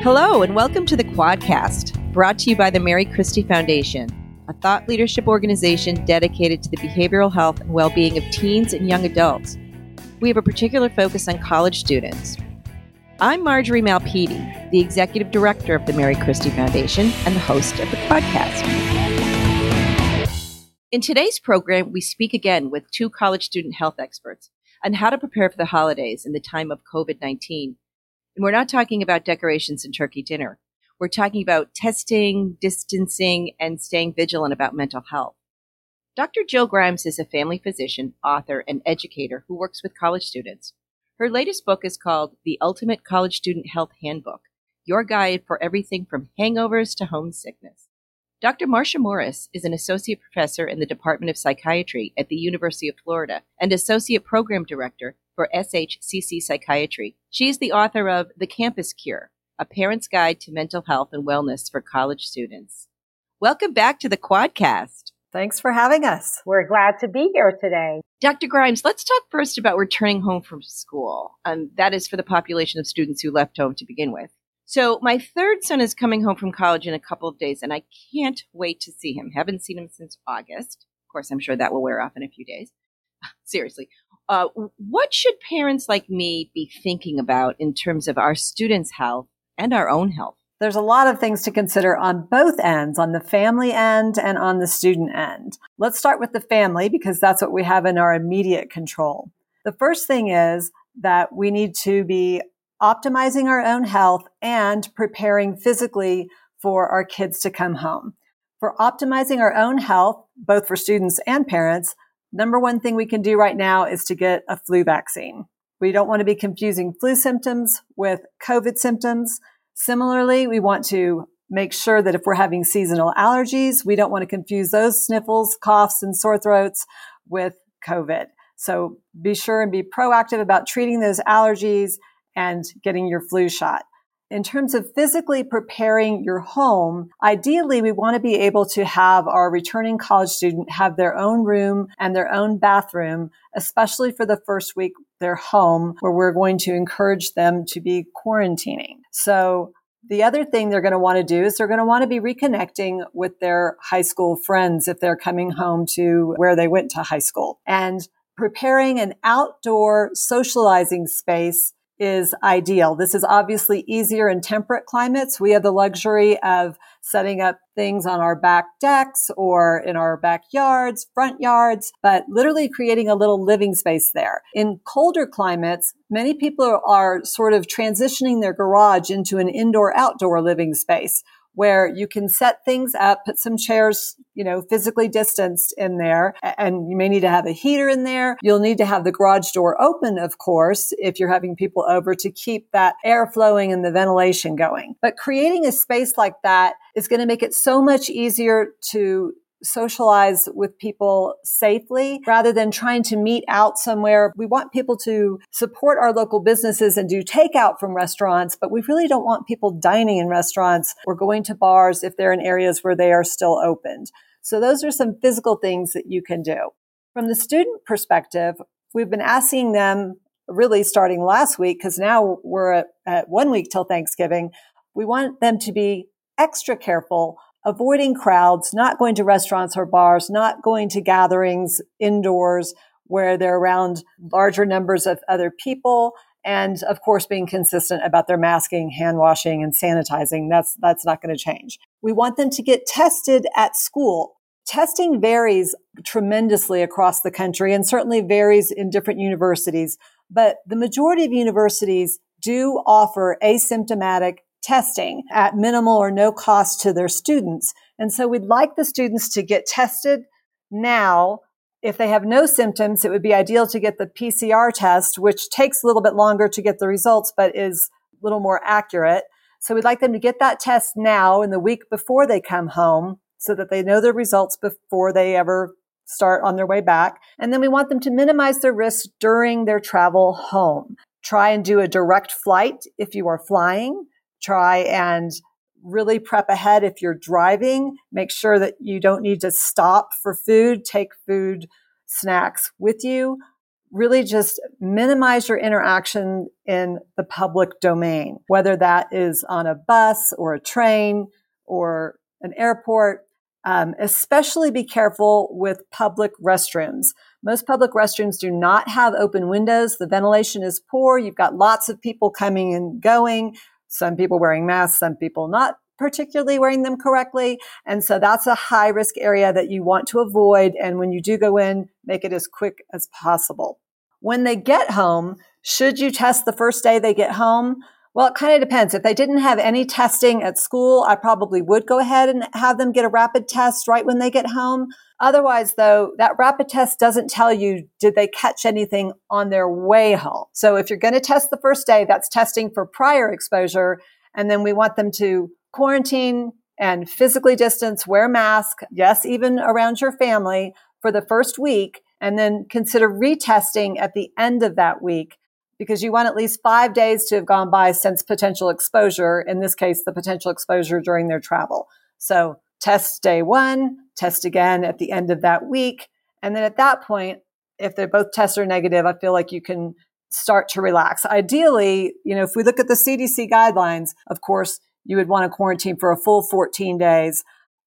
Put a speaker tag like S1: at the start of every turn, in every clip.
S1: Hello, and welcome to the Quadcast, brought to you by the Mary Christie Foundation, a thought leadership organization dedicated to the behavioral health and well being of teens and young adults. We have a particular focus on college students. I'm Marjorie Malpede, the executive director of the Mary Christie Foundation and the host of the podcast. In today's program, we speak again with two college student health experts on how to prepare for the holidays in the time of COVID 19 and we're not talking about decorations and turkey dinner. We're talking about testing, distancing, and staying vigilant about mental health. Dr. Jill Grimes is a family physician, author, and educator who works with college students. Her latest book is called The Ultimate College Student Health Handbook Your Guide for Everything from Hangovers to Homesickness. Dr. Marcia Morris is an associate professor in the Department of Psychiatry at the University of Florida and associate program director for SHCC Psychiatry. She is the author of The Campus Cure, a parent's guide to mental health and wellness for college students. Welcome back to the Quadcast.
S2: Thanks for having us.
S3: We're glad to be here today.
S1: Dr. Grimes, let's talk first about returning home from school. Um, that is for the population of students who left home to begin with. So, my third son is coming home from college in a couple of days, and I can't wait to see him. Haven't seen him since August. Of course, I'm sure that will wear off in a few days. Seriously, uh, what should parents like me be thinking about in terms of our students' health and our own health?
S2: There's a lot of things to consider on both ends, on the family end and on the student end. Let's start with the family because that's what we have in our immediate control. The first thing is that we need to be optimizing our own health and preparing physically for our kids to come home. For optimizing our own health, both for students and parents, number one thing we can do right now is to get a flu vaccine. We don't want to be confusing flu symptoms with COVID symptoms. Similarly, we want to make sure that if we're having seasonal allergies, we don't want to confuse those sniffles, coughs, and sore throats with COVID. So be sure and be proactive about treating those allergies and getting your flu shot in terms of physically preparing your home, ideally we want to be able to have our returning college student have their own room and their own bathroom, especially for the first week they're home where we're going to encourage them to be quarantining. So the other thing they're going to want to do is they're going to want to be reconnecting with their high school friends if they're coming home to where they went to high school and preparing an outdoor socializing space is ideal. This is obviously easier in temperate climates. We have the luxury of setting up things on our back decks or in our backyards, front yards, but literally creating a little living space there. In colder climates, many people are sort of transitioning their garage into an indoor outdoor living space where you can set things up, put some chairs, you know, physically distanced in there. And you may need to have a heater in there. You'll need to have the garage door open, of course, if you're having people over to keep that air flowing and the ventilation going. But creating a space like that is going to make it so much easier to socialize with people safely rather than trying to meet out somewhere. We want people to support our local businesses and do takeout from restaurants, but we really don't want people dining in restaurants or going to bars if they're in areas where they are still opened. So those are some physical things that you can do. From the student perspective, we've been asking them really starting last week because now we're at, at one week till Thanksgiving. We want them to be extra careful avoiding crowds, not going to restaurants or bars, not going to gatherings indoors where they're around larger numbers of other people. And of course, being consistent about their masking, hand washing, and sanitizing. That's, that's not going to change. We want them to get tested at school. Testing varies tremendously across the country and certainly varies in different universities. But the majority of universities do offer asymptomatic testing at minimal or no cost to their students. And so we'd like the students to get tested now. If they have no symptoms, it would be ideal to get the PCR test, which takes a little bit longer to get the results, but is a little more accurate. So we'd like them to get that test now in the week before they come home so that they know their results before they ever start on their way back. And then we want them to minimize their risk during their travel home. Try and do a direct flight if you are flying try and really prep ahead if you're driving. Make sure that you don't need to stop for food. Take food snacks with you. Really just minimize your interaction in the public domain, whether that is on a bus or a train or an airport. Um, especially be careful with public restrooms. Most public restrooms do not have open windows. The ventilation is poor. You've got lots of people coming and going. Some people wearing masks, some people not particularly wearing them correctly. And so that's a high risk area that you want to avoid. And when you do go in, make it as quick as possible. When they get home, should you test the first day they get home? Well, it kind of depends. If they didn't have any testing at school, I probably would go ahead and have them get a rapid test right when they get home. Otherwise, though, that rapid test doesn't tell you did they catch anything on their way home. So if you're going to test the first day, that's testing for prior exposure. And then we want them to quarantine and physically distance, wear mask, yes, even around your family for the first week, and then consider retesting at the end of that week because you want at least five days to have gone by since potential exposure, in this case, the potential exposure during their travel. So test day one, test again at the end of that week. And then at that point, if they both tests are negative, I feel like you can start to relax. Ideally, you know, if we look at the CDC guidelines, of course, you would want to quarantine for a full 14 days.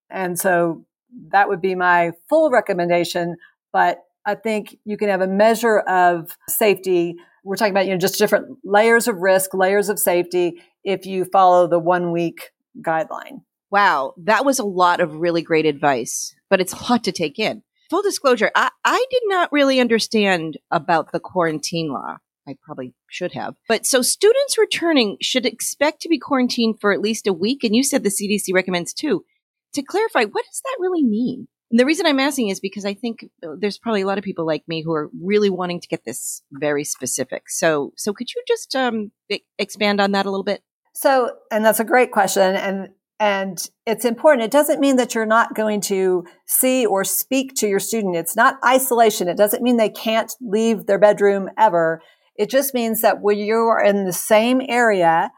S2: And so that would be my full recommendation. But I think you can have a measure of safety. We're talking about, you know, just different layers of risk, layers of safety if you follow the one week guideline.
S1: Wow, that was a lot of really great advice, but it's a lot to take in. Full disclosure, I, I did not really understand about the quarantine law. I probably should have. But so students returning should expect to be quarantined for at least a week. And you said the CDC recommends two. To clarify, what does that really mean? And the reason I'm asking is because I think there's probably a lot of people like me who are really wanting to get this very specific. So, so could you just um, expand on that a little bit?
S2: So, and that's a great question. And and it's important. It doesn't mean that you're not going to see or speak to your student. It's not isolation. It doesn't mean they can't leave their bedroom ever. It just means that when you are in the same area,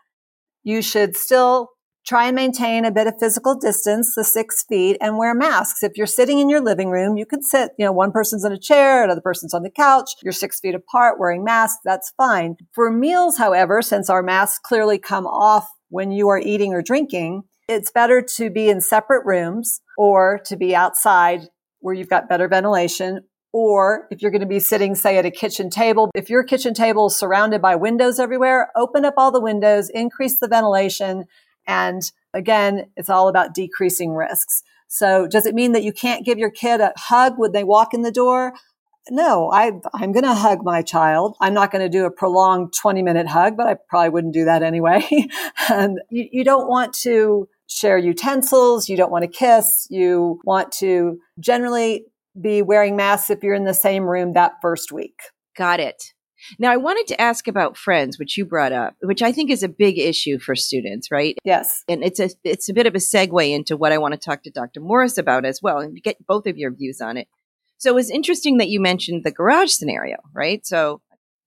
S2: you should still try and maintain a bit of physical distance, the six feet, and wear masks. If you're sitting in your living room, you can sit, you know, one person's in a chair, another person's on the couch, you're six feet apart wearing masks, that's fine. For meals, however, since our masks clearly come off when you are eating or drinking, it's better to be in separate rooms or to be outside where you've got better ventilation or if you're going to be sitting, say, at a kitchen table, if your kitchen table is surrounded by windows everywhere, open up all the windows, increase the ventilation. And again, it's all about decreasing risks. So does it mean that you can't give your kid a hug when they walk in the door? No, I, I'm going to hug my child. I'm not going to do a prolonged 20 minute hug, but I probably wouldn't do that anyway. and you, you don't want to share utensils. You don't want to kiss. You want to generally be wearing masks if you're in the same room that first week.
S1: Got it. Now, I wanted to ask about friends, which you brought up, which I think is a big issue for students, right?
S2: Yes.
S1: And it's a it's a bit of a segue into what I want to talk to Dr. Morris about as well, and get both of your views on it. So it was interesting that you mentioned the garage scenario, right? So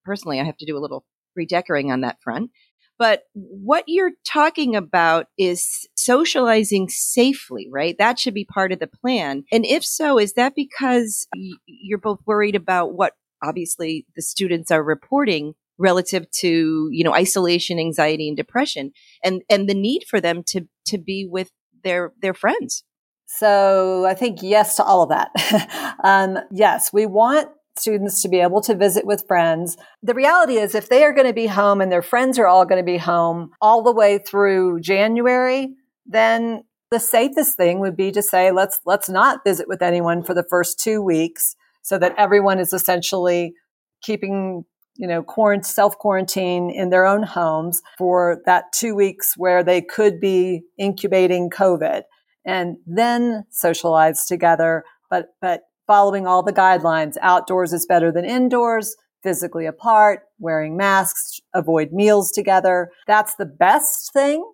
S1: personally, I have to do a little redecorating on that front. But what you're talking about is socializing safely, right? That should be part of the plan. And if so, is that because you're both worried about what obviously the students are reporting relative to, you know, isolation, anxiety and depression and and the need for them to to be with their their friends?
S2: So I think yes to all of that. um, yes, we want students to be able to visit with friends. The reality is if they are going to be home and their friends are all going to be home all the way through January, then the safest thing would be to say let's let's not visit with anyone for the first 2 weeks so that everyone is essentially keeping you know, self quarantine in their own homes for that two weeks where they could be incubating COVID and then socialize together. But, but following all the guidelines. Outdoors is better than indoors, physically apart, wearing masks, avoid meals together. That's the best thing.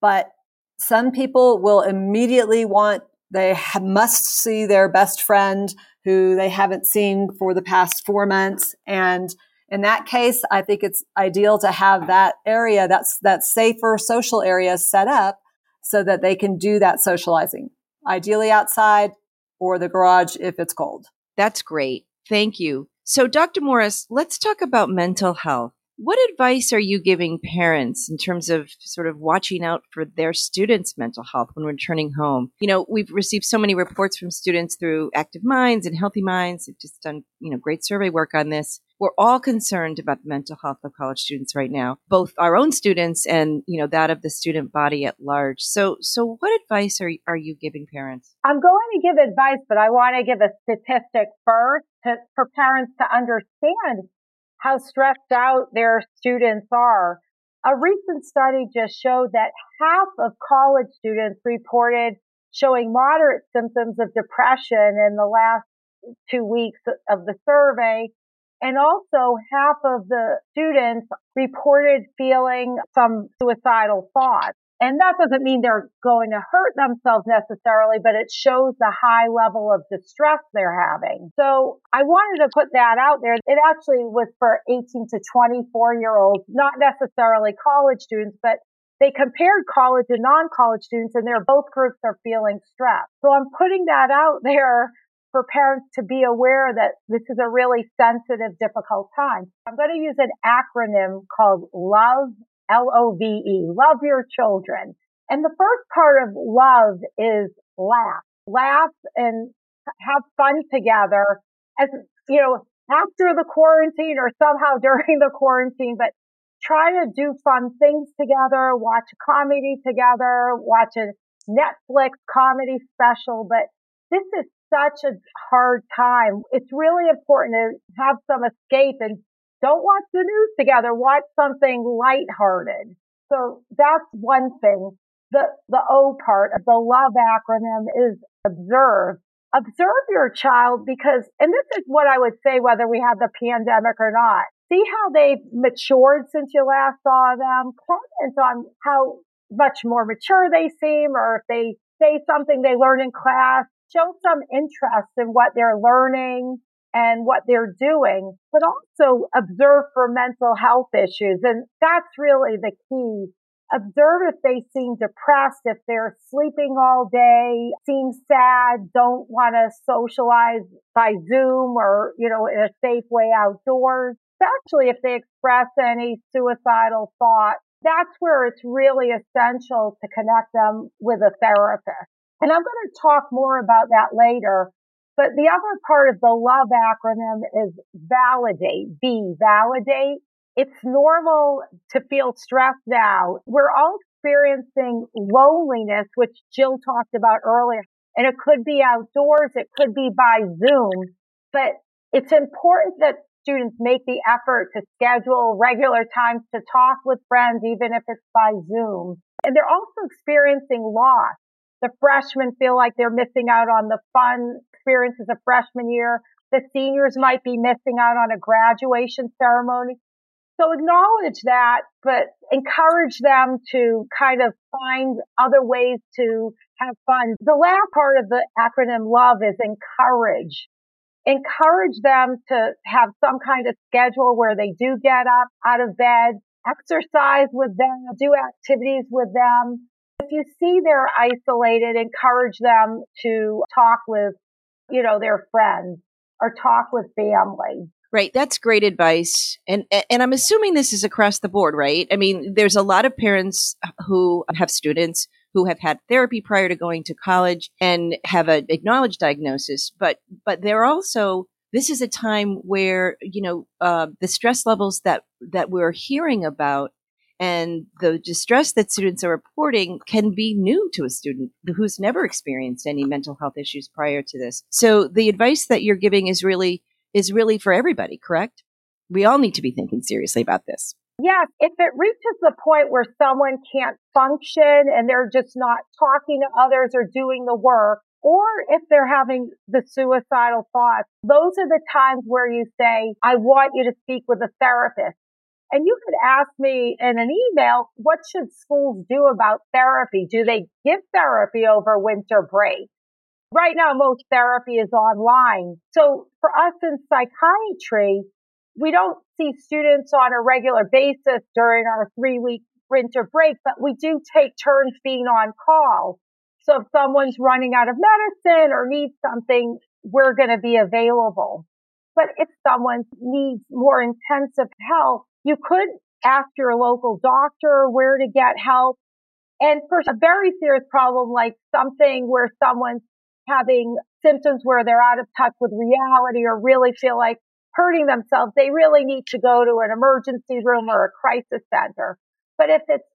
S2: But some people will immediately want, they must see their best friend who they haven't seen for the past four months. And in that case, I think it's ideal to have that area, that's that safer social area set up so that they can do that socializing. Ideally outside, or the garage if it's cold.
S1: That's great. Thank you. So, Dr. Morris, let's talk about mental health. What advice are you giving parents in terms of sort of watching out for their students' mental health when returning home? You know, we've received so many reports from students through Active Minds and Healthy Minds. They've just done, you know, great survey work on this. We're all concerned about the mental health of college students right now, both our own students and, you know, that of the student body at large. So, so what advice are, are you giving parents?
S3: I'm going to give advice, but I want to give a statistic first to, for parents to understand how stressed out their students are. A recent study just showed that half of college students reported showing moderate symptoms of depression in the last two weeks of the survey. And also half of the students reported feeling some suicidal thoughts. And that doesn't mean they're going to hurt themselves necessarily, but it shows the high level of distress they're having. So I wanted to put that out there. It actually was for 18 to 24 year olds, not necessarily college students, but they compared college and non-college students and their both groups are feeling stressed. So I'm putting that out there for parents to be aware that this is a really sensitive, difficult time. I'm going to use an acronym called LOVE L-O-V-E, love your children. And the first part of love is laugh, laugh and have fun together as, you know, after the quarantine or somehow during the quarantine, but try to do fun things together, watch a comedy together, watch a Netflix comedy special. But this is such a hard time. It's really important to have some escape and don't watch the news together. Watch something lighthearted. So that's one thing. The, the O part of the LOVE acronym is observe. Observe your child because, and this is what I would say whether we have the pandemic or not. See how they've matured since you last saw them. Comment on how much more mature they seem or if they say something they learn in class. Show some interest in what they're learning and what they're doing, but also observe for mental health issues. And that's really the key. Observe if they seem depressed, if they're sleeping all day, seem sad, don't want to socialize by Zoom or, you know, in a safe way outdoors, especially if they express any suicidal thoughts. That's where it's really essential to connect them with a therapist. And I'm going to talk more about that later. But the other part of the LOVE acronym is validate. V, validate. It's normal to feel stressed now. We're all experiencing loneliness, which Jill talked about earlier. And it could be outdoors. It could be by Zoom, but it's important that students make the effort to schedule regular times to talk with friends, even if it's by Zoom. And they're also experiencing loss. The freshmen feel like they're missing out on the fun experiences a freshman year. The seniors might be missing out on a graduation ceremony. So acknowledge that, but encourage them to kind of find other ways to have fun. The last part of the acronym LOVE is encourage. Encourage them to have some kind of schedule where they do get up out of bed, exercise with them, do activities with them, if you see they're isolated, encourage them to talk with, you know, their friends or talk with family.
S1: Right, that's great advice. And and I'm assuming this is across the board, right? I mean, there's a lot of parents who have students who have had therapy prior to going to college and have an acknowledged diagnosis, but but they're also this is a time where you know uh, the stress levels that that we're hearing about and the distress that students are reporting can be new to a student who's never experienced any mental health issues prior to this. So the advice that you're giving is really is really for everybody, correct? We all need to be thinking seriously about this.
S3: Yes, if it reaches the point where someone can't function and they're just not talking to others or doing the work, or if they're having the suicidal thoughts, those are the times where you say, I want you to speak with a therapist. And you could ask me in an email, what should schools do about therapy? Do they give therapy over winter break? Right now, most therapy is online. So for us in psychiatry, we don't see students on a regular basis during our three week winter break, but we do take turns being on call. So if someone's running out of medicine or needs something, we're going to be available. But if someone needs more intensive help, you could ask your local doctor where to get help. And for a very serious problem like something where someone's having symptoms where they're out of touch with reality or really feel like hurting themselves, they really need to go to an emergency room or a crisis center. But if it's,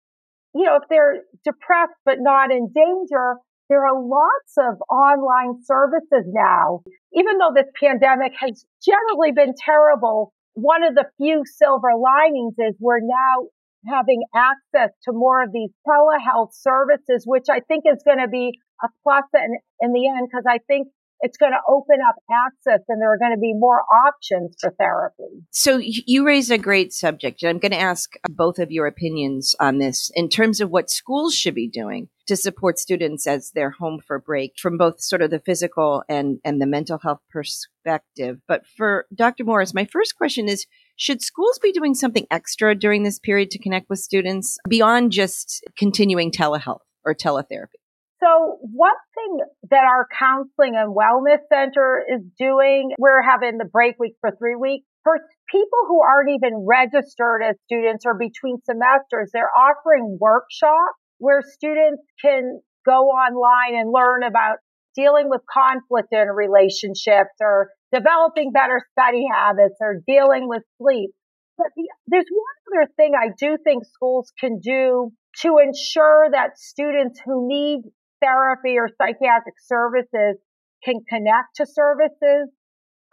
S3: you know, if they're depressed but not in danger, there are lots of online services now. Even though this pandemic has generally been terrible, one of the few silver linings is we're now having access to more of these telehealth services, which I think is going to be a plus in, in the end because I think it's going to open up access and there are going to be more options for therapy.
S1: So you raise a great subject. and I'm going to ask both of your opinions on this in terms of what schools should be doing to support students as they're home for break from both sort of the physical and, and the mental health perspective. But for Dr. Morris, my first question is, should schools be doing something extra during this period to connect with students beyond just continuing telehealth or teletherapy?
S3: So one thing that our counseling and wellness center is doing, we're having the break week for three weeks. For people who aren't even registered as students or between semesters, they're offering workshops where students can go online and learn about dealing with conflict in relationships or developing better study habits or dealing with sleep. But the, there's one other thing I do think schools can do to ensure that students who need therapy or psychiatric services can connect to services.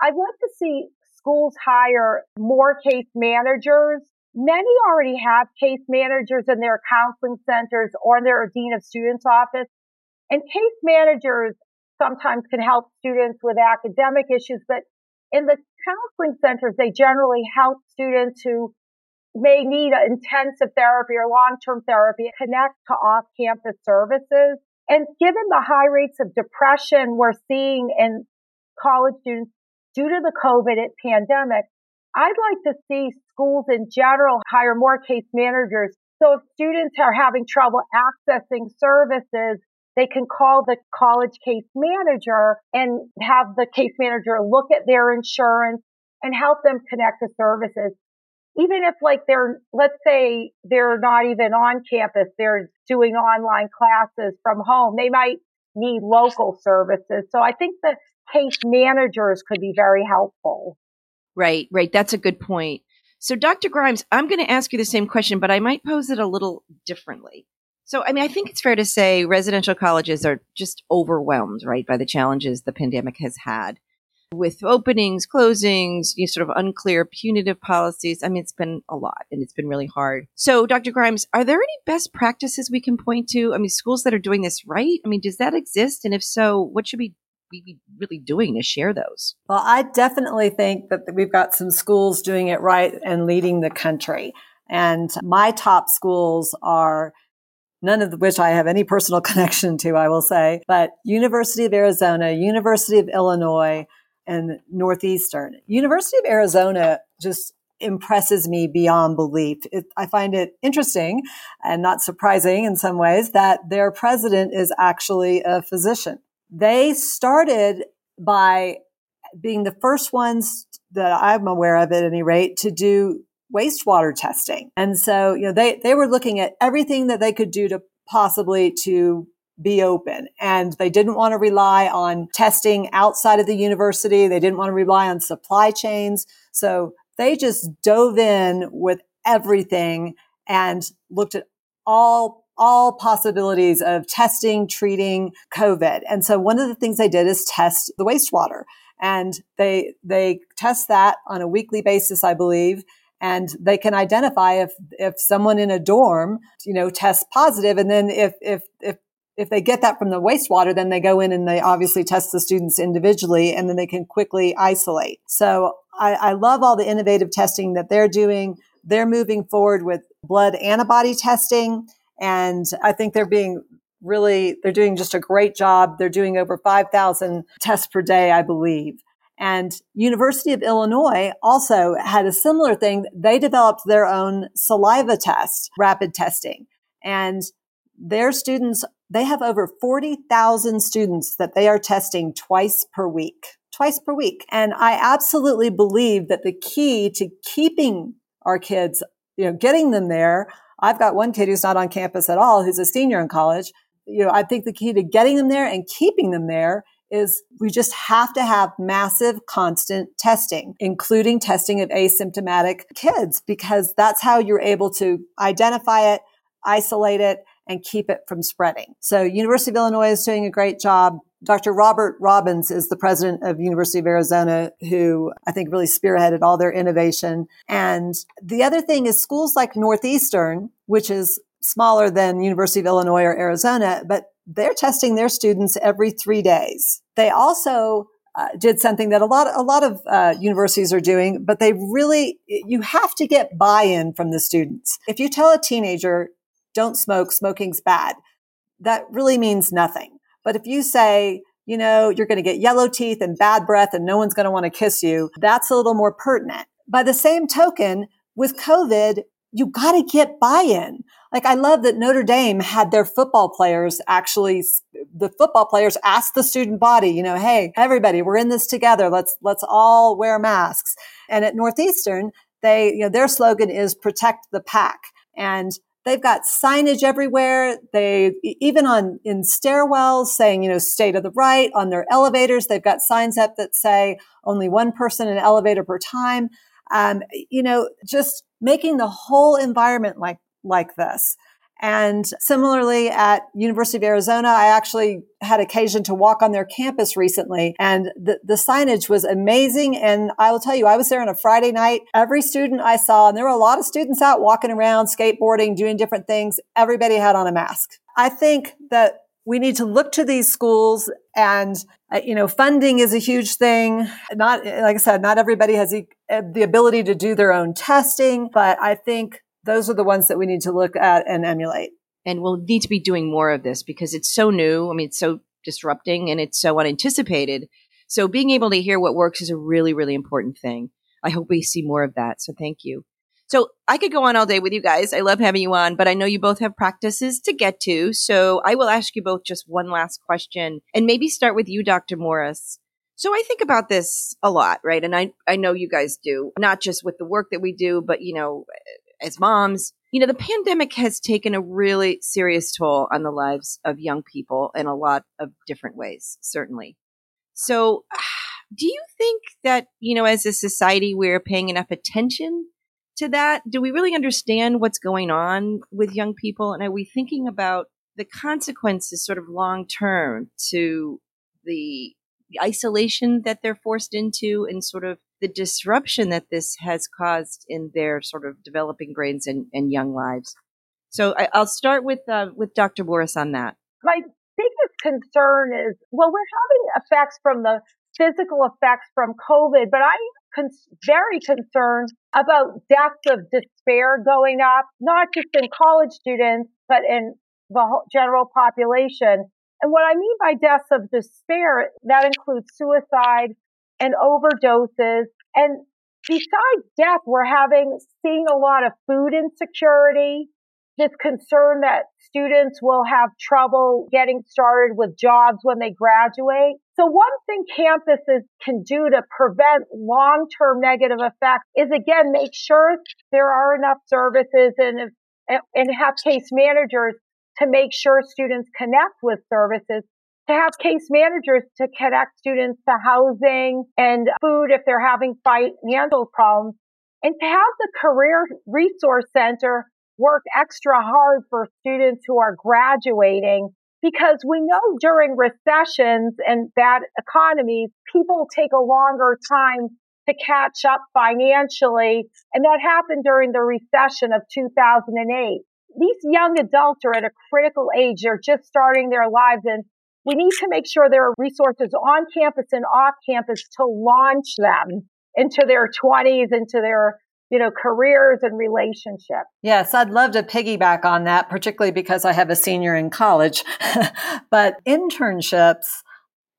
S3: I'd like to see schools hire more case managers. Many already have case managers in their counseling centers or in their dean of students office. And case managers sometimes can help students with academic issues, but in the counseling centers, they generally help students who may need intensive therapy or long-term therapy connect to off-campus services. And given the high rates of depression we're seeing in college students due to the COVID pandemic, I'd like to see schools in general hire more case managers. So if students are having trouble accessing services, they can call the college case manager and have the case manager look at their insurance and help them connect to services even if like they're, let's say they're not even on campus, they're doing online classes from home, they might need local services. So I think the case managers could be very helpful.
S1: Right, right. That's a good point. So, Dr. Grimes, I'm going to ask you the same question, but I might pose it a little differently. So, I mean, I think it's fair to say residential colleges are just overwhelmed, right, by the challenges the pandemic has had with openings, closings, you know, sort of unclear punitive policies. I mean, it's been a lot and it's been really hard. So, Dr. Grimes, are there any best practices we can point to? I mean, schools that are doing this right? I mean, does that exist? And if so, what should we be really doing to share those?
S2: Well, I definitely think that we've got some schools doing it right and leading the country. And my top schools are none of which I have any personal connection to, I will say, but University of Arizona, University of Illinois, and Northeastern. University of Arizona just impresses me beyond belief. It, I find it interesting and not surprising in some ways that their president is actually a physician. They started by being the first ones that I'm aware of at any rate to do wastewater testing. And so, you know, they, they were looking at everything that they could do to possibly to be open. And they didn't want to rely on testing outside of the university. They didn't want to rely on supply chains. So they just dove in with everything and looked at all all possibilities of testing, treating COVID. And so one of the things they did is test the wastewater. And they they test that on a weekly basis, I believe and they can identify if if someone in a dorm you know tests positive and then if if if if they get that from the wastewater, then they go in and they obviously test the students individually and then they can quickly isolate. So I, I love all the innovative testing that they're doing. They're moving forward with blood antibody testing. And I think they're being really, they're doing just a great job. They're doing over 5,000 tests per day, I believe. And University of Illinois also had a similar thing. They developed their own saliva test, rapid testing. And their students they have over 40,000 students that they are testing twice per week, twice per week. And I absolutely believe that the key to keeping our kids, you know, getting them there. I've got one kid who's not on campus at all, who's a senior in college. You know, I think the key to getting them there and keeping them there is we just have to have massive constant testing, including testing of asymptomatic kids, because that's how you're able to identify it, isolate it, and keep it from spreading. So University of Illinois is doing a great job. Dr. Robert Robbins is the president of University of Arizona who I think really spearheaded all their innovation. And the other thing is schools like Northeastern, which is smaller than University of Illinois or Arizona, but they're testing their students every three days. They also uh, did something that a lot, a lot of uh, universities are doing, but they really, you have to get buy-in from the students. If you tell a teenager, don't smoke, smoking's bad, that really means nothing. But if you say, you know, you're going to get yellow teeth and bad breath and no one's going to want to kiss you, that's a little more pertinent. By the same token, with COVID, you got to get buy-in. Like I love that Notre Dame had their football players actually, the football players asked the student body, you know, hey, everybody, we're in this together. Let's, let's all wear masks. And at Northeastern, they, you know, their slogan is protect the pack. And they've got signage everywhere. They, even on, in stairwells saying, you know, stay to the right. On their elevators, they've got signs up that say only one person in elevator per time. Um, you know, just making the whole environment like like this. And similarly at University of Arizona, I actually had occasion to walk on their campus recently and the, the signage was amazing. And I will tell you, I was there on a Friday night. Every student I saw, and there were a lot of students out walking around, skateboarding, doing different things. Everybody had on a mask. I think that we need to look to these schools and uh, you know funding is a huge thing not like i said not everybody has the, the ability to do their own testing but i think those are the ones that we need to look at and emulate.
S1: And we'll need to be doing more of this because it's so new. I mean, it's so disrupting and it's so unanticipated. So being able to hear what works is a really, really important thing. I hope we see more of that. So thank you. So I could go on all day with you guys. I love having you on, but I know you both have practices to get to. So I will ask you both just one last question and maybe start with you, Dr. Morris. So I think about this a lot, right? And I, I know you guys do, not just with the work that we do, but you know, as moms, you know, the pandemic has taken a really serious toll on the lives of young people in a lot of different ways, certainly. So, do you think that, you know, as a society, we're paying enough attention to that? Do we really understand what's going on with young people? And are we thinking about the consequences sort of long term to the, isolation that they're forced into and sort of the disruption that this has caused in their sort of developing brains and, and young lives. So I, will start with uh, with Dr. Morris on that.
S3: My biggest concern is well, we're having effects from the physical effects from COVID, but I'm con- very concerned about deaths of despair going up, not just in college students, but in the general population. And what I mean by deaths of despair, that includes suicide, and overdoses. And besides death, we're having, seeing a lot of food insecurity, this concern that students will have trouble getting started with jobs when they graduate. So one thing campuses can do to prevent long-term negative effects is again, make sure there are enough services and, and have case managers to make sure students connect with services to have case managers to connect students to housing and food if they're having financial problems, and to have the Career Resource Center work extra hard for students who are graduating because we know during recessions and bad economies, people take a longer time to catch up financially. And that happened during the recession of 2008. These young adults are at a critical age. They're just starting their lives and we need to make sure there are resources on campus and off campus to launch them into their 20s, into their you know, careers and relationships.
S2: Yes, I'd love to piggyback on that, particularly because I have a senior in college. but internships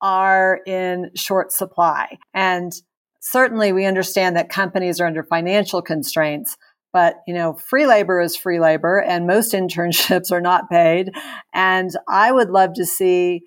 S2: are in short supply. And certainly we understand that companies are under financial constraints. But, you know, free labor is free labor and most internships are not paid. And I would love to see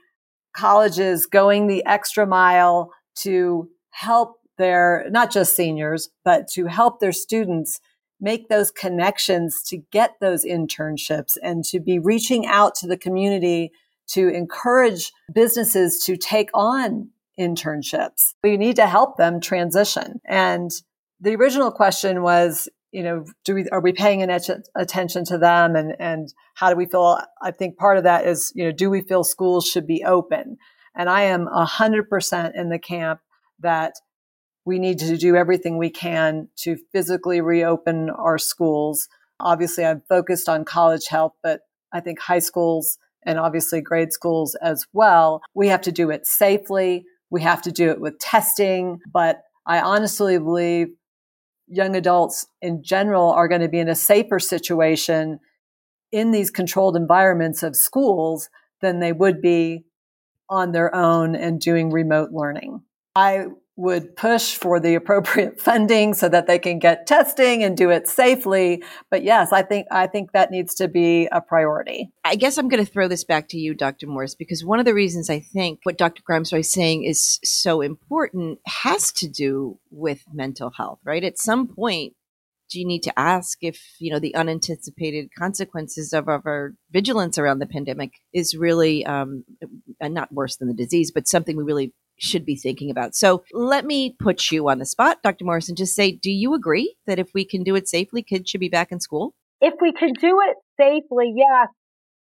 S2: colleges going the extra mile to help their, not just seniors, but to help their students make those connections to get those internships and to be reaching out to the community to encourage businesses to take on internships. We need to help them transition. And the original question was, you know, do we, are we paying an attention to them and, and how do we feel? I think part of that is, you know, do we feel schools should be open? And I am a hundred percent in the camp that we need to do everything we can to physically reopen our schools. Obviously, I'm focused on college health, but I think high schools and obviously grade schools as well, we have to do it safely. We have to do it with testing. But I honestly believe young adults in general are going to be in a safer situation in these controlled environments of schools than they would be on their own and doing remote learning. I would push for the appropriate funding so that they can get testing and do it safely. But yes, I think I think that needs to be a priority.
S1: I guess I'm going to throw this back to you, Dr. Morris, because one of the reasons I think what Dr. Grimes is saying is so important has to do with mental health, right? At some point, do you need to ask if you know the unanticipated consequences of, our vigilance around the pandemic is really um, not worse than the disease, but something we really should be thinking about. So let me put you on the spot, Dr. Morrison, just say, do you agree that if we can do it safely, kids should be back in school?
S3: If we can do it safely, yes.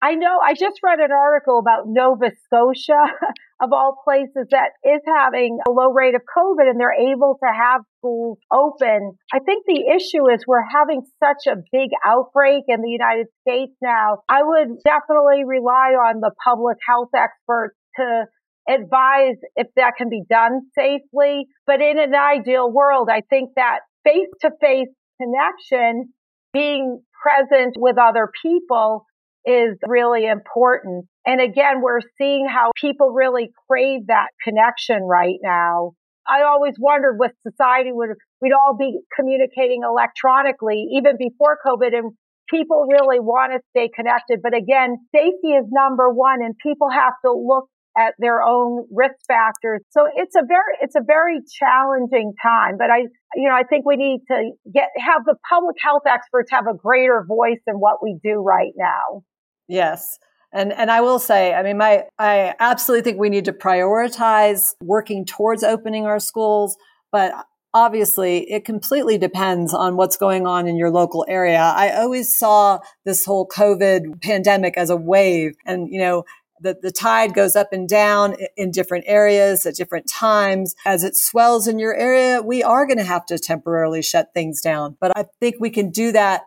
S3: I know I just read an article about Nova Scotia, of all places, that is having a low rate of COVID and they're able to have schools open. I think the issue is we're having such a big outbreak in the United States now. I would definitely rely on the public health experts to advise if that can be done safely. But in an ideal world, I think that face to face connection, being present with other people is really important. And again, we're seeing how people really crave that connection right now. I always wondered with society would we'd all be communicating electronically even before COVID and people really want to stay connected. But again, safety is number one and people have to look at their own risk factors. So it's a very, it's a very challenging time, but I, you know, I think we need to get, have the public health experts have a greater voice in what we do right now.
S2: Yes. And, and I will say, I mean, my, I absolutely think we need to prioritize working towards opening our schools, but obviously it completely depends on what's going on in your local area. I always saw this whole COVID pandemic as a wave and, you know, the, the tide goes up and down in different areas at different times. As it swells in your area, we are going to have to temporarily shut things down. But I think we can do that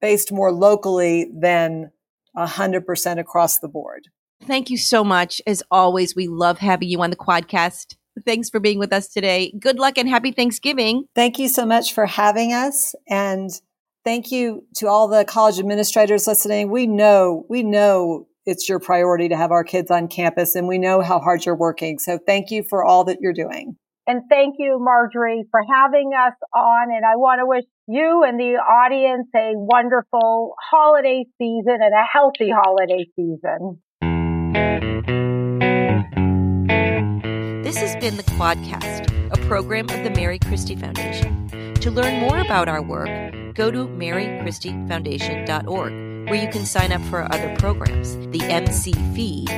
S2: based more locally than 100% across the board.
S1: Thank you so much. As always, we love having you on the Quadcast. Thanks for being with us today. Good luck and happy Thanksgiving.
S2: Thank you so much for having us. And thank you to all the college administrators listening. We know, we know it's your priority to have our kids on campus and we know how hard you're working. So thank you for all that you're doing.
S3: And thank you, Marjorie, for having us on. And I want to wish you and the audience a wonderful holiday season and a healthy holiday season.
S1: This has been the Quadcast, a program of the Mary Christie Foundation. To learn more about our work, go to marychristiefoundation.org where you can sign up for our other programs, the MC Feed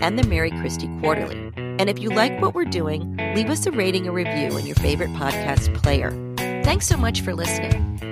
S1: and the Mary Christie Quarterly. And if you like what we're doing, leave us a rating or review in your favorite podcast player. Thanks so much for listening.